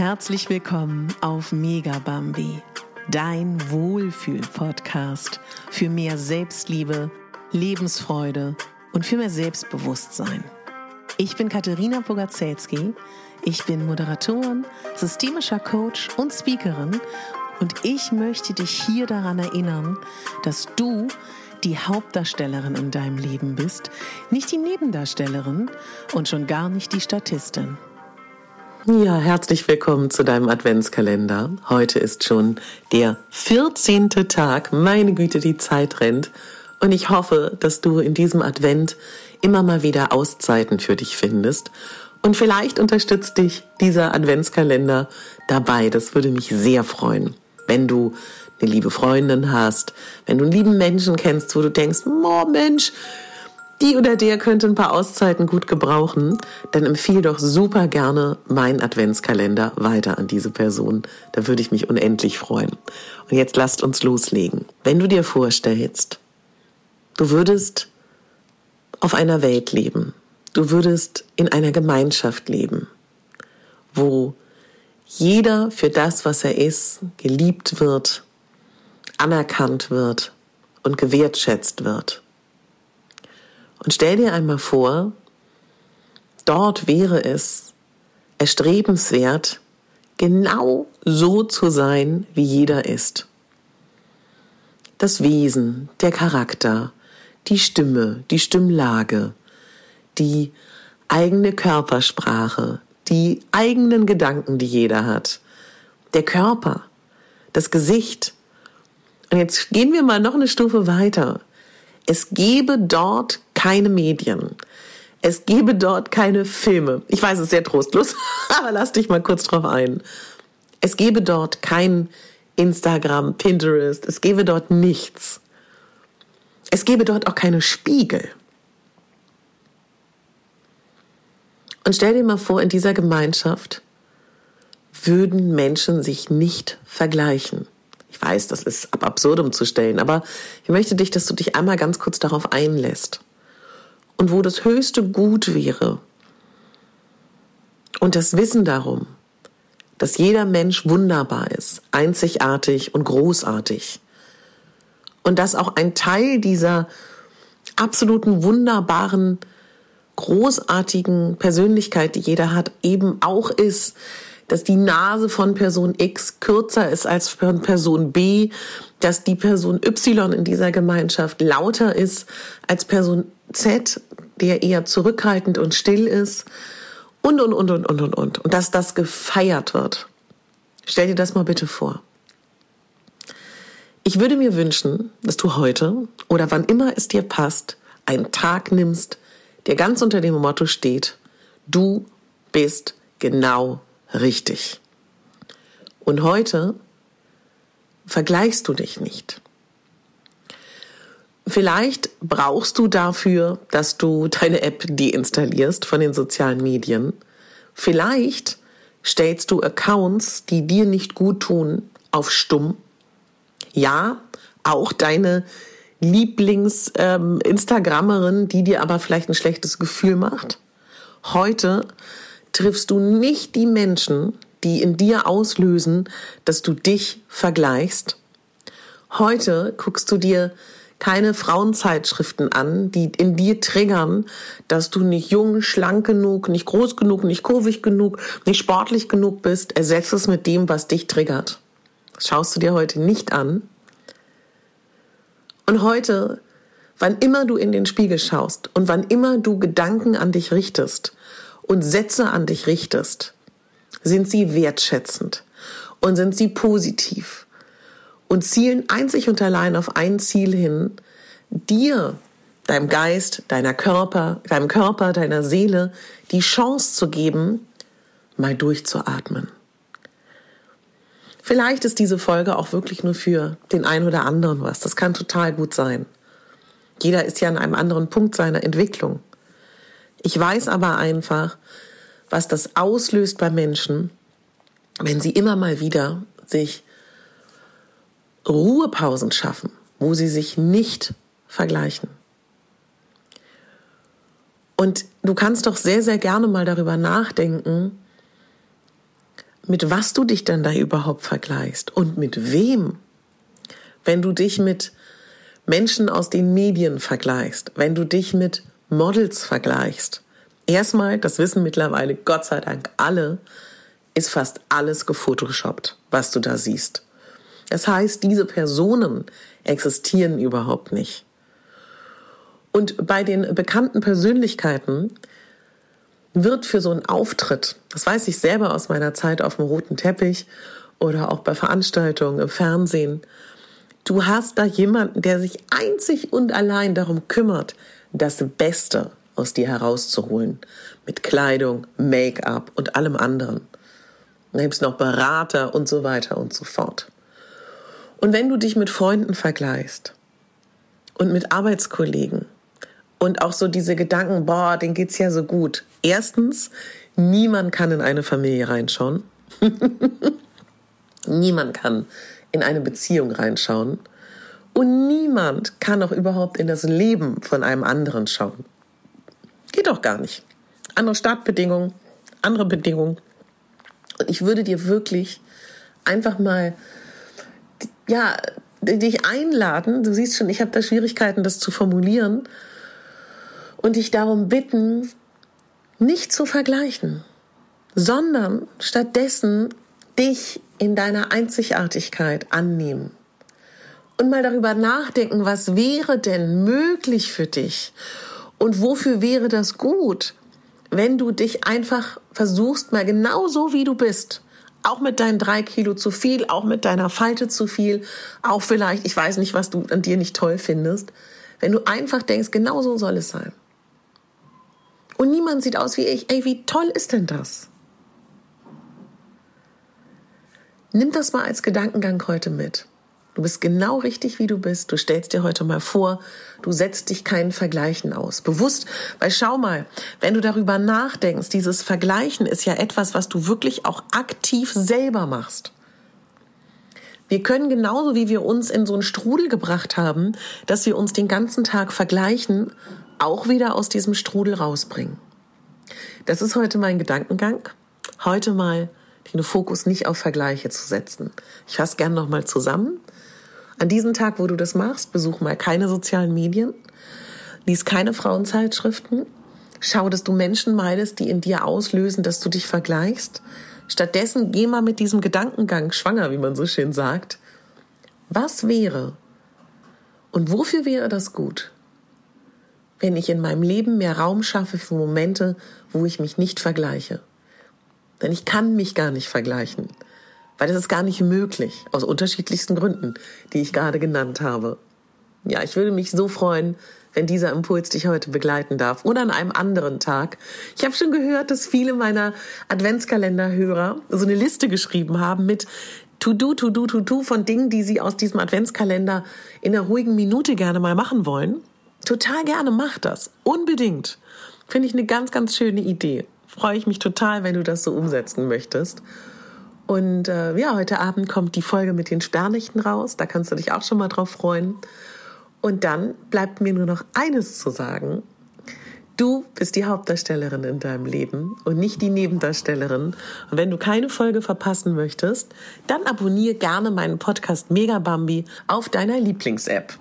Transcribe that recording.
Herzlich willkommen auf Megabambi, dein Wohlfühl-Podcast für mehr Selbstliebe, Lebensfreude und für mehr Selbstbewusstsein. Ich bin Katharina Bogacelski, ich bin Moderatorin, systemischer Coach und Speakerin und ich möchte dich hier daran erinnern, dass du die Hauptdarstellerin in deinem Leben bist, nicht die Nebendarstellerin und schon gar nicht die Statistin. Ja, herzlich willkommen zu deinem Adventskalender. Heute ist schon der 14. Tag. Meine Güte, die Zeit rennt. Und ich hoffe, dass du in diesem Advent immer mal wieder Auszeiten für dich findest. Und vielleicht unterstützt dich dieser Adventskalender dabei. Das würde mich sehr freuen. Wenn du eine liebe Freundin hast, wenn du einen lieben Menschen kennst, wo du denkst, oh Mensch, die oder der könnte ein paar Auszeiten gut gebrauchen, dann empfiehl doch super gerne meinen Adventskalender weiter an diese Person. Da würde ich mich unendlich freuen. Und jetzt lasst uns loslegen. Wenn du dir vorstellst, du würdest auf einer Welt leben, du würdest in einer Gemeinschaft leben, wo jeder für das, was er ist, geliebt wird, anerkannt wird und gewertschätzt wird und stell dir einmal vor, dort wäre es erstrebenswert, genau so zu sein, wie jeder ist. Das Wesen, der Charakter, die Stimme, die Stimmlage, die eigene Körpersprache, die eigenen Gedanken, die jeder hat, der Körper, das Gesicht. Und jetzt gehen wir mal noch eine Stufe weiter. Es gäbe dort keine Medien. Es gäbe dort keine Filme. Ich weiß, es ist sehr trostlos, aber lass dich mal kurz drauf ein. Es gäbe dort kein Instagram, Pinterest, es gäbe dort nichts. Es gäbe dort auch keine Spiegel. Und stell dir mal vor, in dieser Gemeinschaft würden Menschen sich nicht vergleichen. Ich weiß, das ist ab absurdum zu stellen, aber ich möchte dich, dass du dich einmal ganz kurz darauf einlässt. Und wo das höchste Gut wäre. Und das Wissen darum, dass jeder Mensch wunderbar ist, einzigartig und großartig. Und dass auch ein Teil dieser absoluten wunderbaren, großartigen Persönlichkeit, die jeder hat, eben auch ist, dass die Nase von Person X kürzer ist als von Person B, dass die Person Y in dieser Gemeinschaft lauter ist als Person Z, der eher zurückhaltend und still ist und, und, und, und, und, und, und. Und dass das gefeiert wird. Stell dir das mal bitte vor. Ich würde mir wünschen, dass du heute oder wann immer es dir passt, einen Tag nimmst, der ganz unter dem Motto steht, du bist genau richtig. Und heute vergleichst du dich nicht. Vielleicht brauchst du dafür, dass du deine App deinstallierst von den sozialen Medien. Vielleicht stellst du Accounts, die dir nicht gut tun, auf stumm. Ja, auch deine Lieblings-Instagrammerin, ähm, die dir aber vielleicht ein schlechtes Gefühl macht. Heute triffst du nicht die Menschen, die in dir auslösen, dass du dich vergleichst. Heute guckst du dir keine Frauenzeitschriften an, die in dir triggern, dass du nicht jung, schlank genug, nicht groß genug, nicht kurvig genug, nicht sportlich genug bist. Ersetze es mit dem, was dich triggert. Das schaust du dir heute nicht an. Und heute, wann immer du in den Spiegel schaust und wann immer du Gedanken an dich richtest und Sätze an dich richtest, sind sie wertschätzend und sind sie positiv und zielen einzig und allein auf ein Ziel hin, dir, deinem Geist, deiner Körper, deinem Körper, deiner Seele die Chance zu geben, mal durchzuatmen. Vielleicht ist diese Folge auch wirklich nur für den einen oder anderen was. Das kann total gut sein. Jeder ist ja an einem anderen Punkt seiner Entwicklung. Ich weiß aber einfach, was das auslöst bei Menschen, wenn sie immer mal wieder sich Ruhepausen schaffen, wo sie sich nicht vergleichen. Und du kannst doch sehr, sehr gerne mal darüber nachdenken, mit was du dich dann da überhaupt vergleichst und mit wem. Wenn du dich mit Menschen aus den Medien vergleichst, wenn du dich mit Models vergleichst. Erstmal, das wissen mittlerweile Gott sei Dank alle, ist fast alles gefotoshoppt, was du da siehst. Das heißt, diese Personen existieren überhaupt nicht. Und bei den bekannten Persönlichkeiten wird für so einen Auftritt, das weiß ich selber aus meiner Zeit auf dem roten Teppich oder auch bei Veranstaltungen im Fernsehen, du hast da jemanden, der sich einzig und allein darum kümmert, das Beste aus dir herauszuholen. Mit Kleidung, Make-up und allem anderen. Dann gibt es noch Berater und so weiter und so fort. Und wenn du dich mit Freunden vergleichst und mit Arbeitskollegen und auch so diese Gedanken, boah, denen geht's ja so gut. Erstens, niemand kann in eine Familie reinschauen. niemand kann in eine Beziehung reinschauen. Und niemand kann auch überhaupt in das Leben von einem anderen schauen. Geht doch gar nicht. Andere Startbedingungen, andere Bedingungen. Und ich würde dir wirklich einfach mal, ja, dich einladen. Du siehst schon, ich habe da Schwierigkeiten, das zu formulieren. Und dich darum bitten, nicht zu vergleichen, sondern stattdessen dich in deiner Einzigartigkeit annehmen und mal darüber nachdenken, was wäre denn möglich für dich und wofür wäre das gut, wenn du dich einfach versuchst, mal genau so wie du bist, auch mit deinen drei Kilo zu viel, auch mit deiner Falte zu viel, auch vielleicht, ich weiß nicht, was du an dir nicht toll findest, wenn du einfach denkst, genau so soll es sein. Und niemand sieht aus wie ich. Ey, wie toll ist denn das? Nimm das mal als Gedankengang heute mit. Du bist genau richtig, wie du bist. Du stellst dir heute mal vor, du setzt dich keinen Vergleichen aus. Bewusst, weil schau mal, wenn du darüber nachdenkst, dieses Vergleichen ist ja etwas, was du wirklich auch aktiv selber machst. Wir können genauso wie wir uns in so einen Strudel gebracht haben, dass wir uns den ganzen Tag vergleichen, auch wieder aus diesem Strudel rausbringen. Das ist heute mein Gedankengang. Heute mal den Fokus nicht auf Vergleiche zu setzen. Ich fasse gern nochmal zusammen. An diesem Tag, wo du das machst, besuch mal keine sozialen Medien, lies keine Frauenzeitschriften, schau, dass du Menschen meidest, die in dir auslösen, dass du dich vergleichst. Stattdessen geh mal mit diesem Gedankengang schwanger, wie man so schön sagt. Was wäre und wofür wäre das gut, wenn ich in meinem Leben mehr Raum schaffe für Momente, wo ich mich nicht vergleiche? Denn ich kann mich gar nicht vergleichen weil das ist gar nicht möglich, aus unterschiedlichsten Gründen, die ich gerade genannt habe. Ja, ich würde mich so freuen, wenn dieser Impuls dich heute begleiten darf oder an einem anderen Tag. Ich habe schon gehört, dass viele meiner Adventskalenderhörer so eine Liste geschrieben haben mit To-Do, To-Do, To-Do von Dingen, die sie aus diesem Adventskalender in einer ruhigen Minute gerne mal machen wollen. Total gerne mach das. Unbedingt. Finde ich eine ganz, ganz schöne Idee. Freue ich mich total, wenn du das so umsetzen möchtest. Und äh, ja, heute Abend kommt die Folge mit den Sperrnächten raus. Da kannst du dich auch schon mal drauf freuen. Und dann bleibt mir nur noch eines zu sagen. Du bist die Hauptdarstellerin in deinem Leben und nicht die Nebendarstellerin. Und wenn du keine Folge verpassen möchtest, dann abonniere gerne meinen Podcast Mega Bambi auf deiner Lieblings-App.